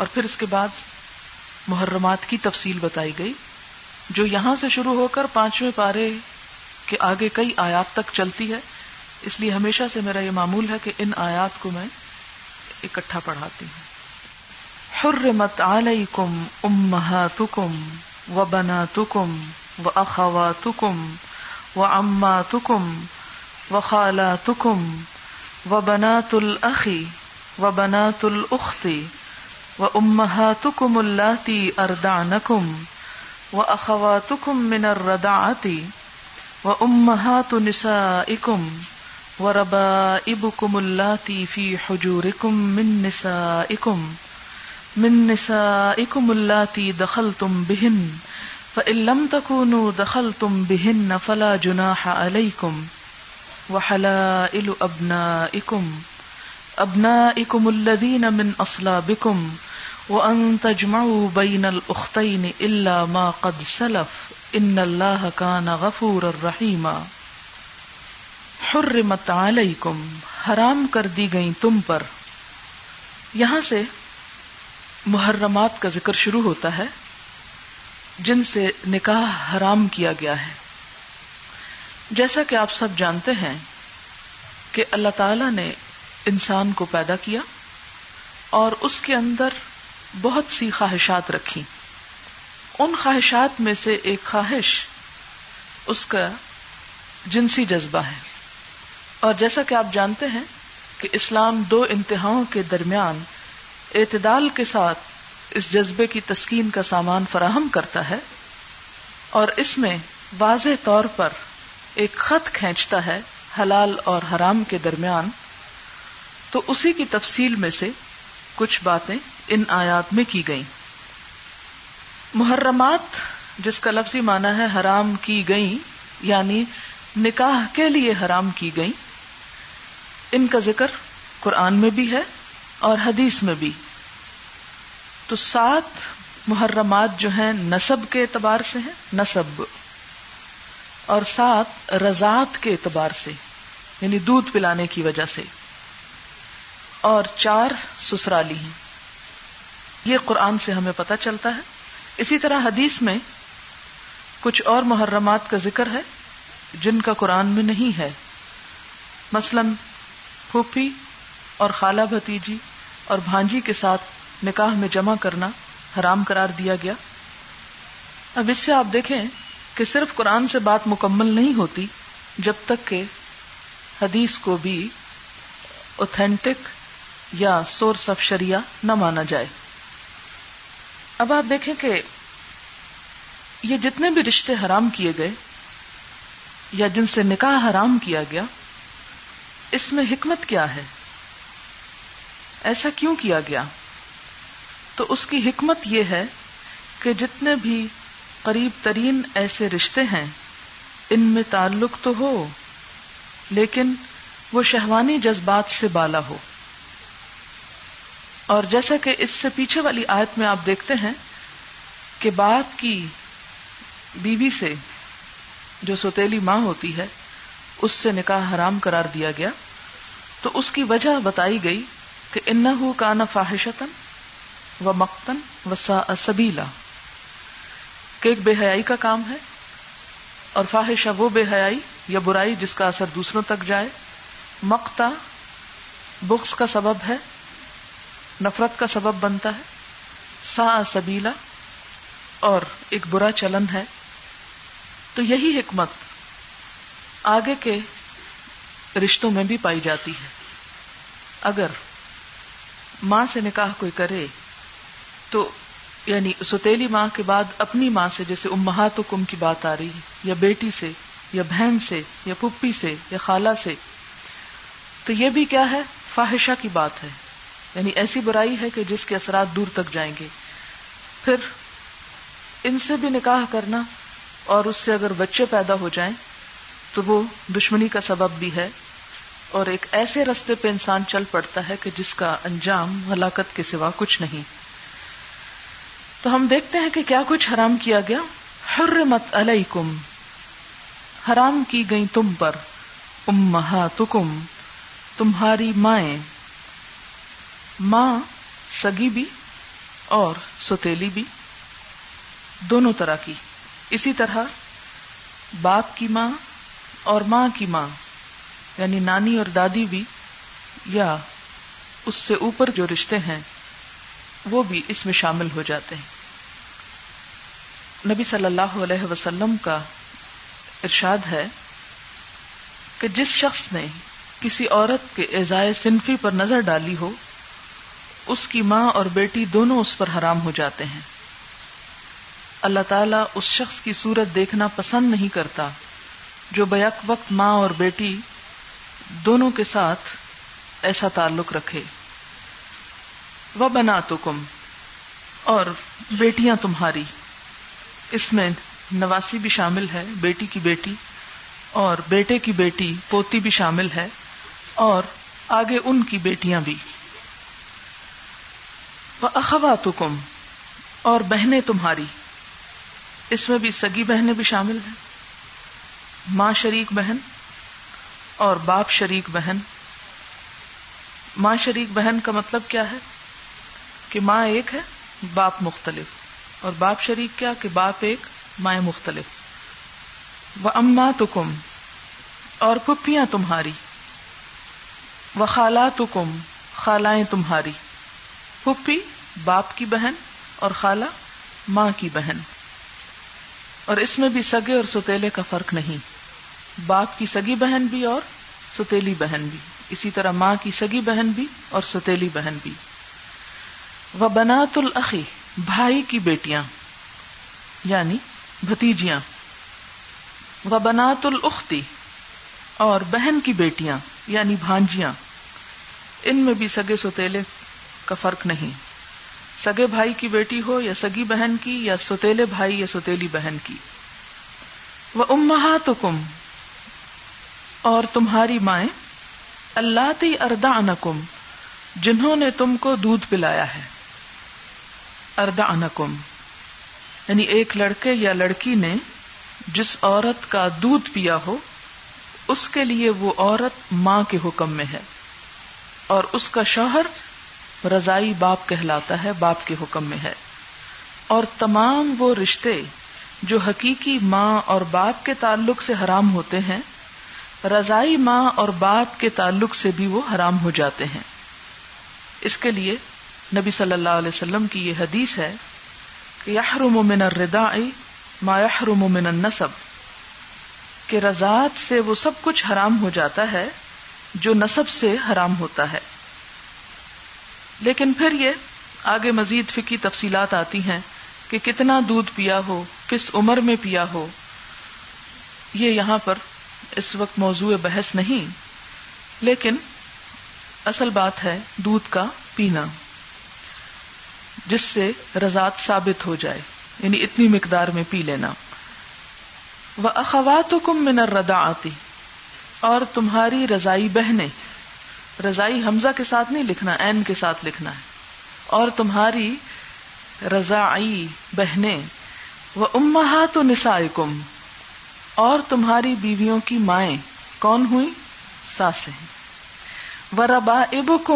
اور پھر اس کے بعد محرمات کی تفصیل بتائی گئی، جو یہاں سے شروع ہو کر پانچویں پارے کے آگے کئی آیات تک چلتی ہے۔ اس لیے ہمیشہ سے میرا یہ معمول ہے کہ ان آیات کو میں اکٹھا پڑھاتی ہوں۔ حرمت علیکم امہاتکم و بناتکم و اخواتکم و اماتکم و خالاتکم و امہاتکم اللاتی اردعنکم و اخواتکم من الردعتی و امہات نسائکم و ربائبکم اللاتی فی حجورکم من نسائکم من نسائکم اللاتی دخلتم بہن فإن لم تكونوا دخلتم بهن فلا جناح عليكم وحلائل أبنائكم أبنائكم الذين من أصلابكم وأن تجمعوا بين الأختين إلا ما قد سلف إن الله كان غفورا رحيما. حرمت علیکم حرام کر دی گئی تم پر. یہاں سے محرمات کا ذکر شروع ہوتا ہے، جن سے نکاح حرام کیا گیا ہے۔ جیسا کہ آپ سب جانتے ہیں کہ اللہ تعالی نے انسان کو پیدا کیا اور اس کے اندر بہت سی خواہشات رکھی۔ ان خواہشات میں سے ایک خواہش اس کا جنسی جذبہ ہے۔ اور جیسا کہ آپ جانتے ہیں کہ اسلام دو انتہاؤں کے درمیان اعتدال کے ساتھ اس جذبے کی تسکین کا سامان فراہم کرتا ہے اور اس میں واضح طور پر ایک خط کھینچتا ہے حلال اور حرام کے درمیان تو اسی کی تفصیل میں سے کچھ باتیں ان آیات میں کی گئیں۔ محرمات، جس کا لفظی معنی ہے حرام کی گئی یعنی نکاح کے لیے حرام کی گئی ان کا ذکر قرآن میں بھی ہے اور حدیث میں بھی۔ تو سات محرمات جو ہیں نصب کے اعتبار سے ہیں نصب اور سات رضاط کے اعتبار سے یعنی دودھ پلانے کی وجہ سے۔ اور چار سسرالی ہیں۔ یہ قرآن سے ہمیں پتہ چلتا ہے۔ اسی طرح حدیث میں کچھ اور محرمات کا ذکر ہے جن کا قرآن میں نہیں ہے۔ مثلا پھوپھی اور خالہ بھتیجی اور بھانجی کے ساتھ نکاح میں جمع کرنا حرام قرار دیا گیا۔ اب اس سے آپ دیکھیں کہ صرف قرآن سے بات مکمل نہیں ہوتی جب تک کہ حدیث کو بھی اوتھینٹک یا سورس آف شریعہ نہ مانا جائے۔ اب آپ دیکھیں کہ یہ جتنے بھی رشتے حرام کیے گئے یا جن سے نکاح حرام کیا گیا، اس میں حکمت کیا ہے؟ ایسا کیوں کیا گیا؟ تو اس کی حکمت یہ ہے کہ جتنے بھی قریب ترین ایسے رشتے ہیں، ان میں تعلق تو ہو، لیکن وہ شہوانی جذبات سے بالا ہو۔ اور جیسا کہ اس سے پیچھے والی آیت میں آپ دیکھتے ہیں کہ باپ کی بیوی سے جو سوتیلی ماں ہوتی ہے، اس سے نکاح حرام قرار دیا گیا۔ تو اس کی وجہ بتائی گئی کہ انہو کانا فاحشتن و مقتن و سبیلا۔ کہ ایک بے حیائی کا کام ہے اور فاحشہ وہ بے حیائی یا برائی جس کا اثر دوسروں تک جائے۔ مقتا بخس کا سبب ہے۔ نفرت کا سبب بنتا ہے۔ سا سبیلا اور ایک برا چلن ہے۔ تو یہی حکمت آگے کے رشتوں میں بھی پائی جاتی ہے۔ اگر ماں سے نکاح کوئی کرے تو یعنی ستیلی ماں کے بعد اپنی ماں سے جیسے امہات و کم کی بات آ رہی ہے، یا بیٹی سے، یا بہن سے، یا پپی سے، یا خالہ سے، تو یہ بھی کیا ہے؟ فاحشہ کی بات ہے۔ یعنی ایسی برائی ہے کہ جس کے اثرات دور تک جائیں گے۔ پھر ان سے بھی نکاح کرنا اور اس سے اگر بچے پیدا ہو جائیں تو وہ دشمنی کا سبب بھی ہے۔ اور ایک ایسے رستے پہ انسان چل پڑتا ہے کہ جس کا انجام ہلاکت کے سوا کچھ نہیں۔ تو ہم دیکھتے ہیں کہ کیا کچھ حرام کیا گیا۔ حرمت علیکم، حرام کی گئی تم پر، امہاتکم، تمہاری مائیں۔ ماں، سگی بھی اور سوتیلی بھی، دونوں طرح کی۔ اسی طرح باپ کی ماں اور ماں کی ماں یعنی نانی اور دادی بھی، یا اس سے اوپر جو رشتے ہیں، وہ بھی اس میں شامل ہو جاتے ہیں۔ نبی صلی اللہ علیہ وسلم کا ارشاد ہے کہ جس شخص نے کسی عورت کے اعزائے صنفی پر نظر ڈالی ہو اس کی ماں اور بیٹی دونوں اس پر حرام ہو جاتے ہیں۔ اللہ تعالیٰ اس شخص کی صورت دیکھنا پسند نہیں کرتا جو بیک وقت ماں اور بیٹی دونوں کے ساتھ ایسا تعلق رکھے۔ وہ بنا تو کم اور بیٹیاں تمہاری۔ اس میں نواسی بھی شامل ہے، بیٹی کی بیٹی اور بیٹے کی بیٹی، پوتی بھی شامل ہے اور آگے ان کی بیٹیاں بھی۔ وہ کم اور بہنیں تمہاری۔ اس میں بھی سگی بہنیں بھی شامل ہیں۔ ماں شریک بہن اور باپ شریک بہن۔ ماں شریک بہن کا مطلب کیا ہے؟ کہ ماں ایک ہے، باپ مختلف۔ اور باپ شریک کیا؟ کہ باپ ایک مائیں مختلف۔ وہ اما تو کم اور پپیاں تمہاری۔ وہ خالہ تو کم خالائیں تمہاری۔ پھپھی، باپ کی بہن اور خالہ، ماں کی بہن۔ اور اس میں بھی سگے اور ستیلے کا فرق نہیں۔ باپ کی سگی بہن بھی اور ستیلی بہن بھی۔ اسی طرح ماں کی سگی بہن بھی اور ستیلی بہن بھی۔ وہ بنات العقی بھائی کی بیٹیاں یعنی بھتیجیاں۔ وہ بنات الختی اور بہن کی بیٹیاں یعنی بھانجیاں۔ ان میں بھی سگے ستیلے کا فرق نہیں۔ سگے بھائی کی بیٹی ہو یا سگی بہن کی، یا ستیلے بھائی یا ستیلی بہن کی۔ وہ امہات کم اور تمہاری مائیں اللہ تی اردا انکم جنہوں نے تم کو دودھ پلایا ہے۔ اردا انکم یعنی ایک لڑکے یا لڑکی نے جس عورت کا دودھ پیا ہو، اس کے لیے وہ عورت ماں کے حکم میں ہے۔ اور اس کا شوہر رضائی باپ کہلاتا ہے، باپ کے حکم میں ہے۔ اور تمام وہ رشتے جو حقیقی ماں اور باپ کے تعلق سے حرام ہوتے ہیں، رضائی ماں اور باپ کے تعلق سے بھی وہ حرام ہو جاتے ہیں۔ اس کے لیے نبی صلی اللہ علیہ وسلم کی یہ حدیث ہے کہ یحرم من الردا ما یحرم من النسب، کہ رضاعت سے وہ سب کچھ حرام ہو جاتا ہے جو نصب سے حرام ہوتا ہے۔ لیکن پھر یہ آگے مزید فکی تفصیلات آتی ہیں کہ کتنا دودھ پیا ہو، کس عمر میں پیا ہو۔ یہ یہاں پر اس وقت موضوع بحث نہیں، لیکن اصل بات ہے دودھ کا پینا، جس سے رضاط ثابت ہو جائے یعنی اتنی مقدار میں پی لینا۔ وہ اخوات کم من ردا آتی اور تمہاری رضائی بہنیں رضائی حمزہ کے ساتھ نہیں لکھنا، این کے ساتھ لکھنا ہے۔ اور تمہاری رضائی بہنیں، وہ امہات و نسائکم۔ اور تمہاری بیویوں کی مائیں کون ہوئی ساسیں و ربا اب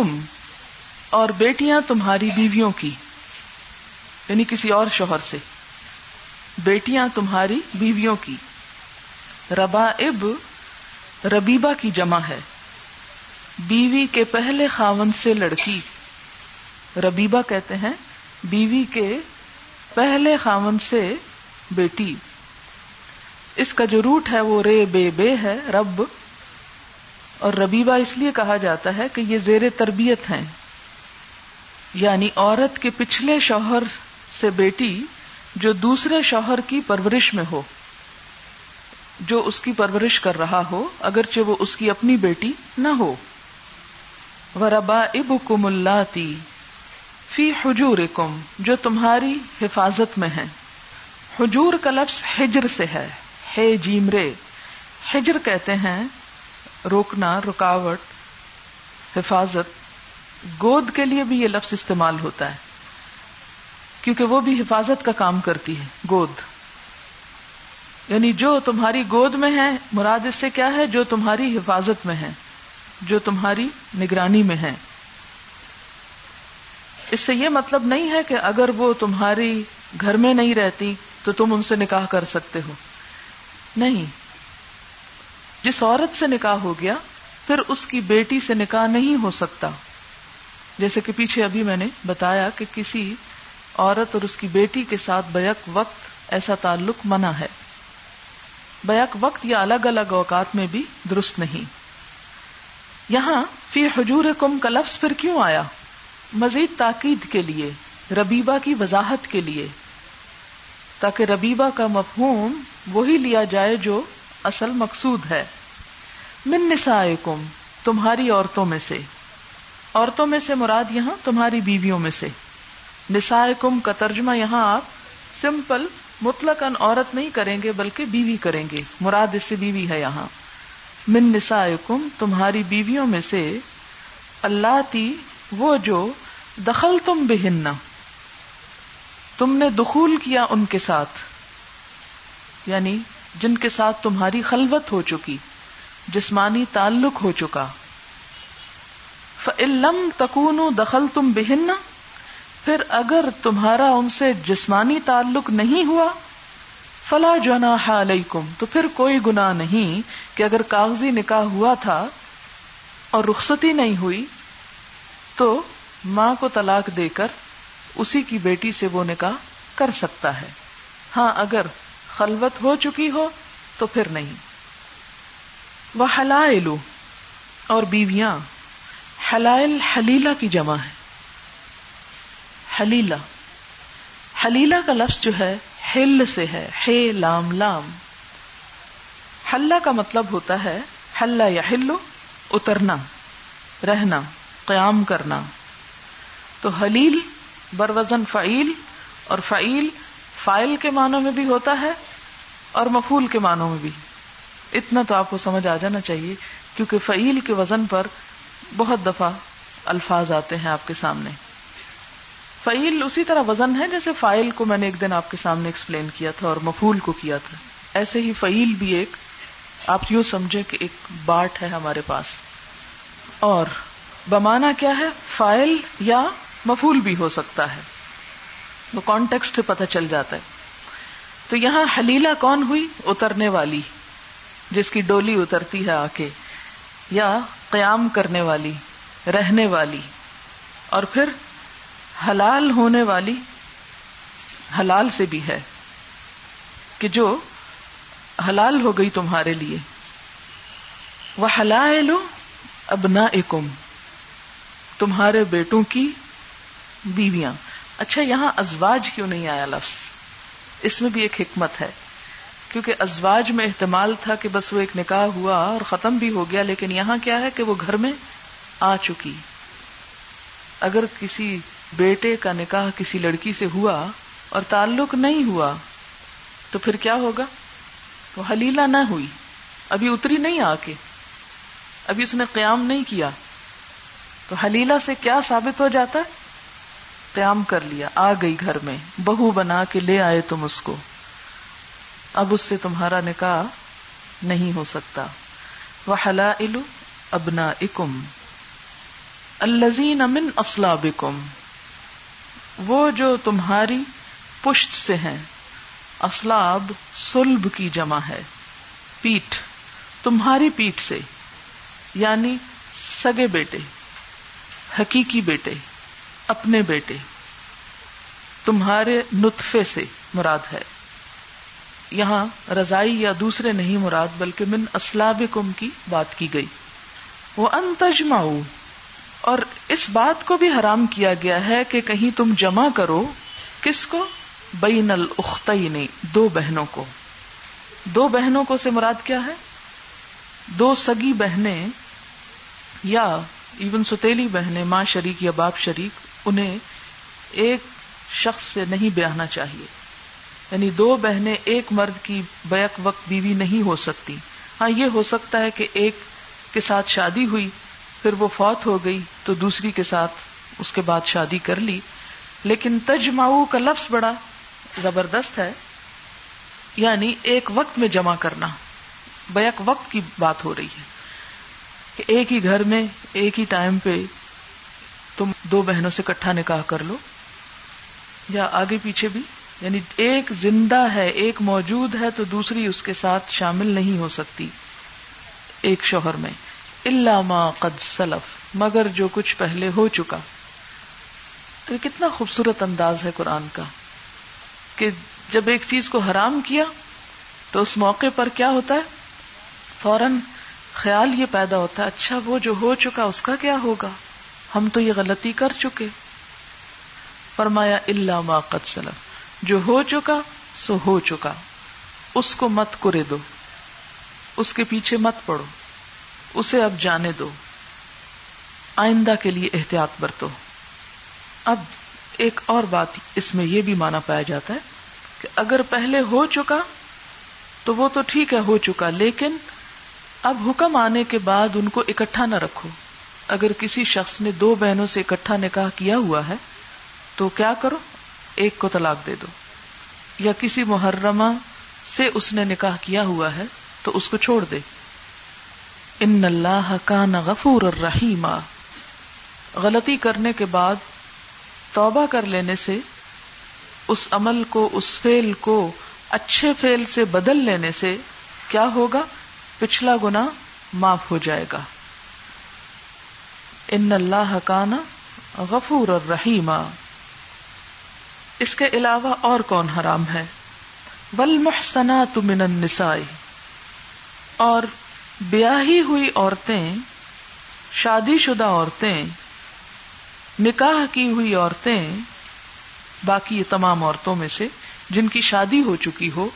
اور بیٹیاں تمہاری بیویوں کی۔ یعنی کسی اور شوہر سے۔ بیٹیاں تمہاری بیویوں کی۔ ربا اب ربیبا کی جمع ہے۔ بیوی کے پہلے خاون سے لڑکی۔ ربیبا کہتے ہیں، بیوی کے پہلے خاون سے بیٹی۔ اس کا جو روٹ ہے وہ رے بے بے ہے، رب۔ اور ربیبا اس لیے کہا جاتا ہے کہ یہ زیر تربیت ہیں۔ یعنی عورت کے پچھلے شوہر سے بیٹی جو دوسرے شوہر کی پرورش میں ہو، جو اس کی پرورش کر رہا ہو، اگرچہ وہ اس کی اپنی بیٹی نہ ہو۔ وہ ربا اب کم اللہ فی حجور کم جو تمہاری حفاظت میں ہے حجور کا لفظ ہجر سے ہے ہے جیمرے۔ ہجر کہتے ہیں روکنا، رکاوٹ، حفاظت۔ گود کے لیے بھی یہ لفظ استعمال ہوتا ہے، کیونکہ وہ بھی حفاظت کا کام کرتی ہے، گود۔ یعنی جو تمہاری گود میں ہے، مراد اس سے کیا ہے؟ جو تمہاری حفاظت میں ہے۔ جو تمہاری نگرانی میں ہے اس سے یہ مطلب نہیں ہے کہ اگر وہ تمہاری گھر میں نہیں رہتی تو تم ان سے نکاح کر سکتے ہو۔ نہیں۔ جس عورت سے نکاح ہو گیا، پھر اس کی بیٹی سے نکاح نہیں ہو سکتا۔ جیسے کہ پیچھے ابھی میں نے بتایا کہ کسی عورت اور اس کی بیٹی کے ساتھ بیک وقت ایسا تعلق منع ہے۔ بیک وقت یا الگ الگ اوقات میں بھی درست نہیں۔ یہاں فی حجور کم کا لفظ پھر کیوں آیا؟ مزید تاکید کے لیے ربیبا کی وضاحت کے لیے۔ تاکہ ربیبا کا مفہوم وہی لیا جائے جو اصل مقصود ہے۔ من نسائکم، تمہاری عورتوں میں سے۔ عورتوں میں سے مراد یہاں تمہاری بیویوں میں سے۔ نسائکم کا ترجمہ یہاں آپ سمپل مطلق عورت نہیں کریں گے بلکہ بیوی کریں گے۔ مراد اس سے بیوی ہے یہاں۔ من نسائکم، تمہاری بیویوں میں سے اللہ تی، وہ جو دخل تم بہننا تم نے دخول کیا ان کے ساتھ یعنی جن کے ساتھ تمہاری خلوت ہو چکی، جسمانی تعلق ہو چکا۔ فلم تکون دخل تم بہننا پھر اگر تمہارا ان سے جسمانی تعلق نہیں ہوا فلا جنا علیکم، تو پھر کوئی گنا نہیں کہ اگر کاغذی نکاح ہوا تھا اور رخصتی نہیں ہوئی، تو ماں کو طلاق دے کر اسی کی بیٹی سے وہ نکاح کر سکتا ہے۔ ہاں اگر خلوت ہو چکی ہو تو پھر نہیں۔ وہ حلائلو اور بیویاں، حلائل حلیلہ کی جمع ہے۔ حلیلہ حلیلہ کا لفظ جو ہے ہل سے ہے ہے لام لام۔ حلہ کا مطلب ہوتا ہے حلہ یا ہلو اترنا، رہنا، قیام کرنا۔ تو حلیل بر وزن فعیل اور فعیل فائل کے معنوں میں بھی ہوتا ہے اور مفول کے معنوں میں بھی۔ اتنا تو آپ کو سمجھ آ جانا چاہیے، کیونکہ فعیل کے وزن پر بہت دفعہ الفاظ آتے ہیں آپ کے سامنے۔ فعیل اسی طرح وزن ہے جیسے فائل کو میں نے ایک دن آپ کے سامنے ایکسپلین کیا تھا اور مفول کو کیا تھا۔ ایسے ہی فعیل بھی ایک، آپ یوں سمجھے کہ ایک باٹ ہے ہمارے پاس۔ اور بمانا کیا ہے؟ فائل یا مفول بھی ہو سکتا ہے۔ وہ کانٹیکسٹ پتہ چل جاتا ہے۔ تو یہاں حلیلہ کون ہوئی؟ اترنے والی۔ جس کی ڈولی اترتی ہے آ کے یا قیام کرنے والی، رہنے والی۔ اور پھر حلال ہونے والی حلال سے بھی ہے کہ جو حلال ہو گئی تمہارے لیے۔ وہ حلال ابنا اکم تمہارے بیٹوں کی بیویاں۔ اچھا یہاں ازواج کیوں نہیں آیا لفظ؟ اس میں بھی ایک حکمت ہے۔ کیونکہ ازواج میں احتمال تھا کہ بس وہ ایک نکاح ہوا اور ختم بھی ہو گیا، لیکن یہاں کیا ہے کہ وہ گھر میں آ چکی۔ اگر کسی بیٹے کا نکاح کسی لڑکی سے ہوا اور تعلق نہیں ہوا، تو پھر کیا ہوگا؟ وہ حلیلہ نہ ہوئی۔ ابھی اتری نہیں آ کے۔ ابھی اس نے قیام نہیں کیا۔ تو حلیلہ سے کیا ثابت ہو جاتا؟ ہے قیام کر لیا، آ گئی گھر میں۔ بہو بنا کے لے آئے تم اس کو۔ اب اس سے تمہارا نکاح نہیں ہو سکتا۔ وہ حلا ابنا اکم الزین امن اسلابکم وہ جو تمہاری پشت سے ہیں۔ اسلاب سلب کی جمع ہے۔ پیٹ تمہاری پیٹ سے یعنی سگے بیٹے، حقیقی بیٹے، اپنے بیٹے۔ تمہارے نطفے سے مراد ہے۔ یہاں رضائی یا دوسرے نہیں مراد، بلکہ من اسلاب کم کی بات کی گئی۔ وہ انتجماؤ اور اس بات کو بھی حرام کیا گیا ہے کہ کہیں تم جمع کرو کس کو؟ بین الختین دو بہنوں کو۔ دو بہنوں کو سے مراد کیا ہے؟ دو سگی بہنیں یا ایون ستیلی بہنیں، ماں شریک یا باپ شریک، انہیں ایک شخص سے نہیں بیاہنا چاہیے۔ یعنی دو بہنیں ایک مرد کی بیک وقت بیوی نہیں ہو سکتی۔ ہاں یہ ہو سکتا ہے کہ ایک کے ساتھ شادی ہوئی، پھر وہ فوت ہو گئی تو دوسری کے ساتھ اس کے بعد شادی کر لی۔ لیکن تجماؤ کا لفظ بڑا زبردست ہے۔ یعنی ایک وقت میں جمع کرنا۔ بیک وقت کی بات ہو رہی ہے۔ کہ ایک ہی گھر میں، ایک ہی ٹائم پہ تم دو بہنوں سے کٹھا نکاح کر لو۔ یا آگے پیچھے بھی۔ یعنی ایک زندہ ہے، ایک موجود ہے تو دوسری اس کے ساتھ شامل نہیں ہو سکتی۔ ایک شوہر میں۔ اللہ ما قد سلف۔ مگر جو کچھ پہلے ہو چکا۔ تو یہ کتنا خوبصورت انداز ہے قرآن کا کہ جب ایک چیز کو حرام کیا تو اس موقع پر کیا ہوتا ہے؟ فوراً خیال یہ پیدا ہوتا ہے اچھا وہ جو ہو چکا اس کا کیا ہوگا؟ ہم تو یہ غلطی کر چکے۔ فرمایا اللہ ما قد سلف۔ جو ہو چکا، سو ہو چکا۔ اس کو مت کرے دو۔ اس کے پیچھے مت پڑو۔ اسے اب جانے دو۔ آئندہ کے لیے احتیاط برتو۔ اب ایک اور بات اس میں یہ بھی مانا پایا جاتا ہے کہ اگر پہلے ہو چکا تو وہ تو ٹھیک ہے، ہو چکا، لیکن اب حکم آنے کے بعد ان کو اکٹھا نہ رکھو۔ اگر کسی شخص نے دو بہنوں سے اکٹھا نکاح کیا ہوا ہے تو کیا کرو؟ ایک کو طلاق دے دو۔ یا کسی محرمہ سے اس نے نکاح کیا ہوا ہے تو اس کو چھوڑ دے۔ ان اللہ کا غفور الرحیم غلطی کرنے کے بعد توبہ کر لینے سے، اس عمل کو، اس فیل کو اچھے فیل سے بدل لینے سے کیا ہوگا؟ پچھلا گنا معاف ہو جائے گا۔ ان اللہ کا غفور الرحیم۔ اس کے علاوہ اور کون حرام ہے؟ والمحسنات من النساء۔ اور بیاہی ہوئی عورتیں، شادی شدہ عورتیں نکاح کی ہوئی عورتیں، باقی یہ تمام عورتوں میں سے، جن کی شادی ہو چکی ہو،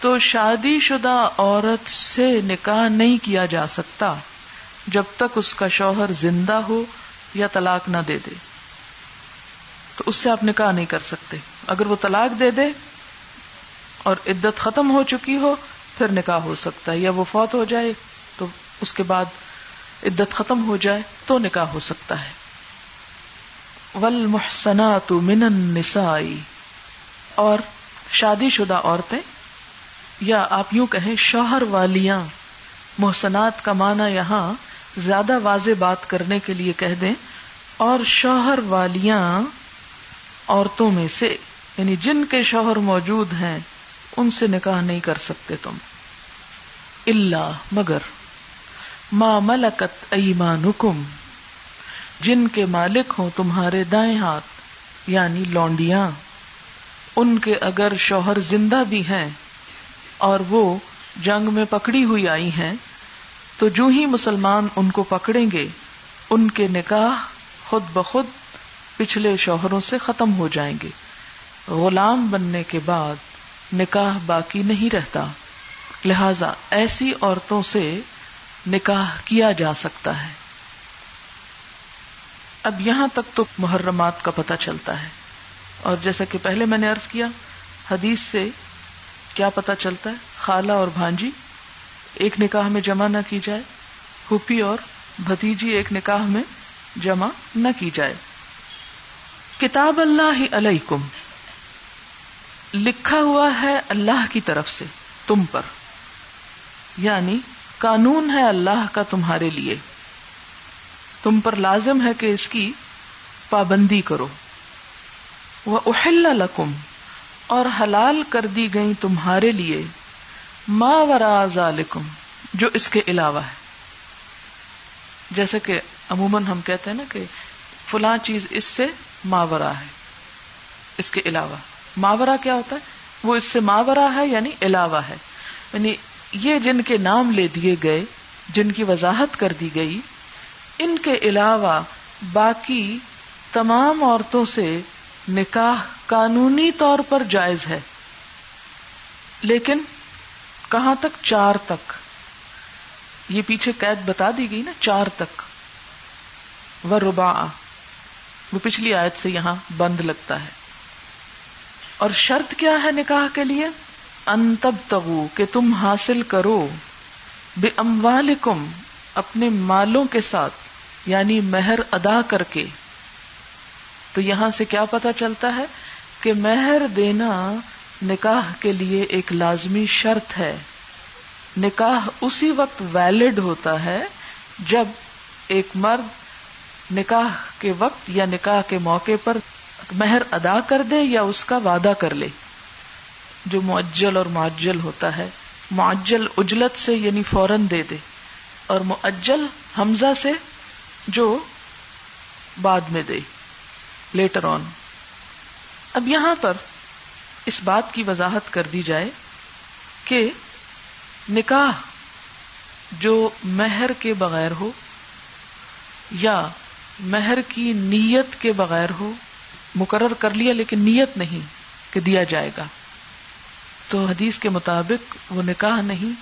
تو شادی شدہ عورت سے نکاح نہیں کیا جا سکتا جب تک اس کا شوہر زندہ ہو یا طلاق نہ دے دے۔ تو اس سے آپ نکاح نہیں کر سکتے۔ اگر وہ طلاق دے دے اور عدت ختم ہو چکی ہو، پھر نکاح ہو سکتا ہے۔ یا وہ فوت ہو جائے تو اس کے بعد عدت ختم ہو جائے تو نکاح ہو سکتا ہے۔ والمحسنات من النساء اور شادی شدہ عورتیں، یا آپ یوں کہیں شوہر والیاں محسنات کا معنی یہاں زیادہ واضح بات کرنے کے لیے کہہ دیں، اور شوہر والیاں عورتوں میں سے یعنی جن کے شوہر موجود ہیں، ان سے نکاح نہیں کر سکتے تم۔ اللہ مگر ما ملکت ایمانکم۔ جن کے مالک ہوں تمہارے دائیں ہاتھ یعنی لونڈیاں۔ ان کے اگر شوہر زندہ بھی ہیں اور وہ جنگ میں پکڑی ہوئی آئی ہیں، تو جو ہی مسلمان ان کو پکڑیں گے، ان کے نکاح خود بخود پچھلے شوہروں سے ختم ہو جائیں گے۔ غلام بننے کے بعد نکاح باقی نہیں رہتا۔ لہذا ایسی عورتوں سے نکاح کیا جا سکتا ہے۔ اب یہاں تک تو محرمات کا پتہ چلتا ہے۔ اور جیسا کہ پہلے میں نے ارض کیا، حدیث سے کیا پتا چلتا ہے؟ خالہ اور بھانجی، ایک نکاح میں جمع نہ کی جائے۔ پھوپھی اور بھتیجی ایک نکاح میں جمع نہ کی جائے۔ کتاب اللہ علیکم، لکھا ہوا ہے اللہ کی طرف سے تم پر۔ یعنی قانون ہے اللہ کا تمہارے لیے۔ تم پر لازم ہے کہ اس کی پابندی کرو۔ وہ اہل لکم اور حلال کر دی گئی تمہارے لیے۔ ما ورا ذالکم جو اس کے علاوہ ہے۔ جیسے کہ عموماً ہم کہتے ہیں نا کہ فلاں چیز اس سے ماورا ہے۔ اس کے علاوہ۔ ماورا کیا ہوتا ہے؟ وہ اس سے ماورا ہے یعنی علاوہ ہے۔ یعنی یہ جن کے نام لے دیے گئے، جن کی وضاحت کر دی گئی ان کے علاوہ باقی تمام عورتوں سے نکاح قانونی طور پر جائز ہے۔ لیکن کہاں تک؟ چار تک۔ یہ پیچھے قید بتا دی گئی نا، چار تک۔ و ربا وہ پچھلی آیت سے یہاں بند لگتا ہے۔ اور شرط کیا ہے نکاح کے لیے؟ انتب تبو کہ تم حاصل کرو۔ بے اموالکم اپنے مالوں کے ساتھ یعنی مہر ادا کر کے۔ تو یہاں سے کیا پتا چلتا ہے کہ مہر دینا نکاح کے لیے ایک لازمی شرط ہے۔ نکاح اسی وقت ویلڈ ہوتا ہے جب ایک مرد نکاح کے وقت یا نکاح کے موقع پر مہر ادا کر دے یا اس کا وعدہ کر لے۔ جو معجل اور معجل ہوتا ہے معجل اجلت سے یعنی فوراً دے دے۔ اور معجل حمزہ سے جو بعد میں دے لیٹر آن اب یہاں پر اس بات کی وضاحت کر دی جائے کہ نکاح جو مہر کے بغیر ہو یا مہر کی نیت کے بغیر ہو، مقرر کر لیا لیکن نیت نہیں کہ دیا جائے گا، تو حدیث کے مطابق وہ نکاح نہیں،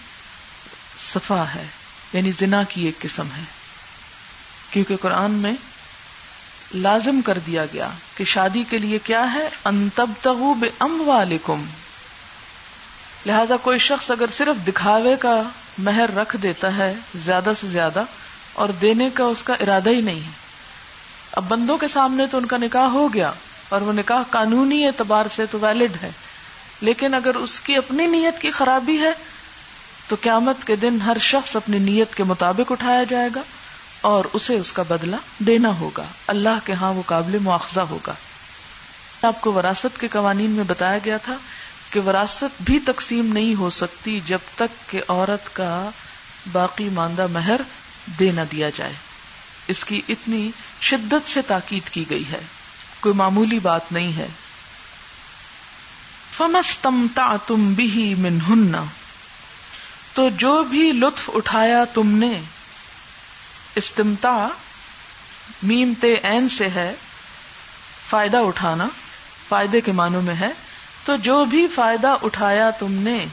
صفا ہے۔ یعنی زنا کی ایک قسم ہے۔ کیونکہ قرآن میں لازم کر دیا گیا کہ شادی کے لیے کیا ہے؟ انتب تغو بے ام والم لہذا کوئی شخص اگر صرف دکھاوے کا مہر رکھ دیتا ہے زیادہ سے زیادہ اور دینے کا اس کا ارادہ ہی نہیں ہے۔ اب بندوں کے سامنے تو ان کا نکاح ہو گیا اور وہ نکاح قانونی اعتبار سے تو ویلڈ ہے، لیکن اگر اس کی اپنی نیت کی خرابی ہے تو قیامت کے دن ہر شخص اپنی نیت کے مطابق اٹھایا جائے گا اور اسے اس کا بدلہ دینا ہوگا۔ اللہ کے ہاں وہ قابل مواخذہ ہوگا۔ آپ کو وراثت کے قوانین میں بتایا گیا تھا کہ وراثت بھی تقسیم نہیں ہو سکتی جب تک کہ عورت کا باقی ماندہ مہر دے نہ دیا جائے۔ اس کی اتنی شدت سے تاکید کی گئی ہے۔ کوئی معمولی بات نہیں ہے۔ فمستمتا تم بھی من ہننا تو جو بھی لطف اٹھایا تم نے استمتا میم تے این سے ہے، فائدہ اٹھانا، فائدے کے معنوں میں ہے، تو جو بھی فائدہ اٹھایا تم نے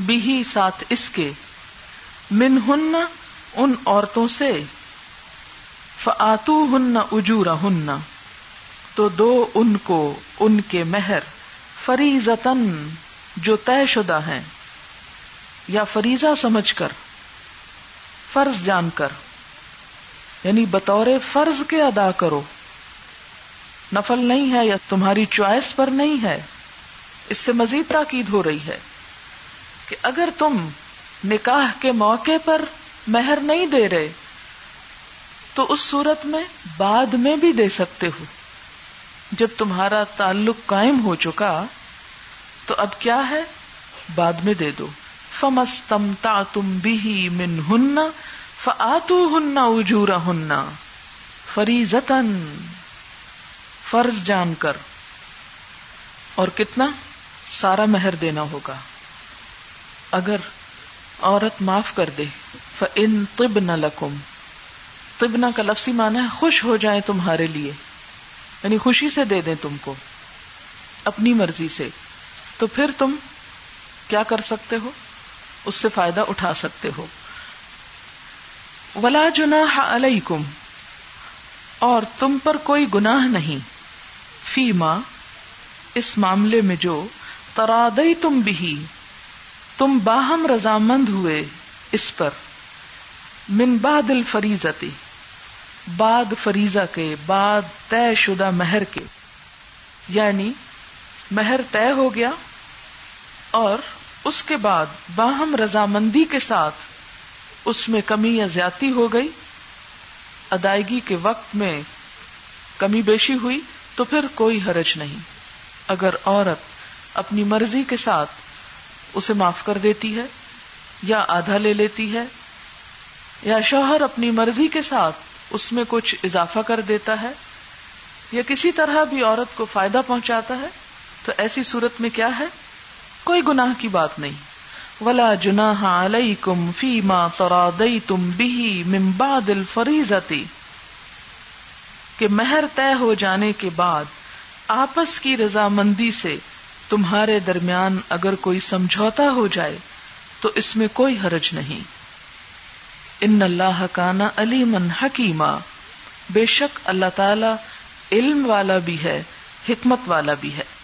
بھی ساتھ اس کے من ہن ان عورتوں سے فاتو ہن اجورا ہن تو دو ان کو، ان کے مہر فریزتن جو طے شدہ ہیں۔ یا فریضہ سمجھ کر، فرض جان کر یعنی بطور فرض کے ادا کرو۔ نفل نہیں ہے یا تمہاری چوائس پر نہیں ہے، اس سے مزید تاکید ہو رہی ہے کہ اگر تم نکاح کے موقع پر مہر نہیں دے رہے، تو اس صورت میں بعد میں بھی دے سکتے ہو۔ جب تمہارا تعلق قائم ہو چکا، تو اب کیا ہے؟ بعد میں دے دو۔ فمستم تا تم بھی من ہن فاتو ہن اجورا ہن فریزتن فرض جان کر۔ اور کتنا؟ سارا مہر دینا ہوگا۔ اگر عورت معاف کر دے فن طب نہ لکم طبنا کا لفظی مانا ہے خوش ہو جائیں تمہارے لیے۔ یعنی خوشی سے دے دیں تم کو۔ اپنی مرضی سے۔ تو پھر تم کیا کر سکتے ہو؟ اس سے فائدہ اٹھا سکتے ہو۔ ولا جنا علیکم اور تم پر کوئی گناہ نہیں۔ فی ماں اس معاملے میں جو ترادئی تم بھی تم باہم رضامند ہوئے اس پر۔ من بعد الفریزتی بعد فریضہ کے بعد طے شدہ مہر کے۔ یعنی مہر طے ہو گیا اور اس کے بعد باہم رضامندی کے ساتھ اس میں کمی یا زیادتی ہو گئی۔ ادائیگی کے وقت میں کمی بیشی ہوئی تو پھر کوئی حرج نہیں۔ اگر عورت اپنی مرضی کے ساتھ اسے معاف کر دیتی ہے یا آدھا لے لیتی ہے یا شوہر اپنی مرضی کے ساتھ اس میں کچھ اضافہ کر دیتا ہے یا کسی طرح بھی عورت کو فائدہ پہنچاتا ہے تو ایسی صورت میں کیا ہے؟ کوئی گناہ کی بات نہیں۔ ولا جنا علیکم فی ما ترادیتم به من بعد الفریضتی کہ مہر طے ہو جانے کے بعد آپس کی رضامندی سے تمہارے درمیان اگر کوئی سمجھوتا ہو جائے تو اس میں کوئی حرج نہیں۔ ان اللہ کانا علی من حکیمہ بے شک اللہ تعالی علم والا بھی ہے، حکمت والا بھی ہے۔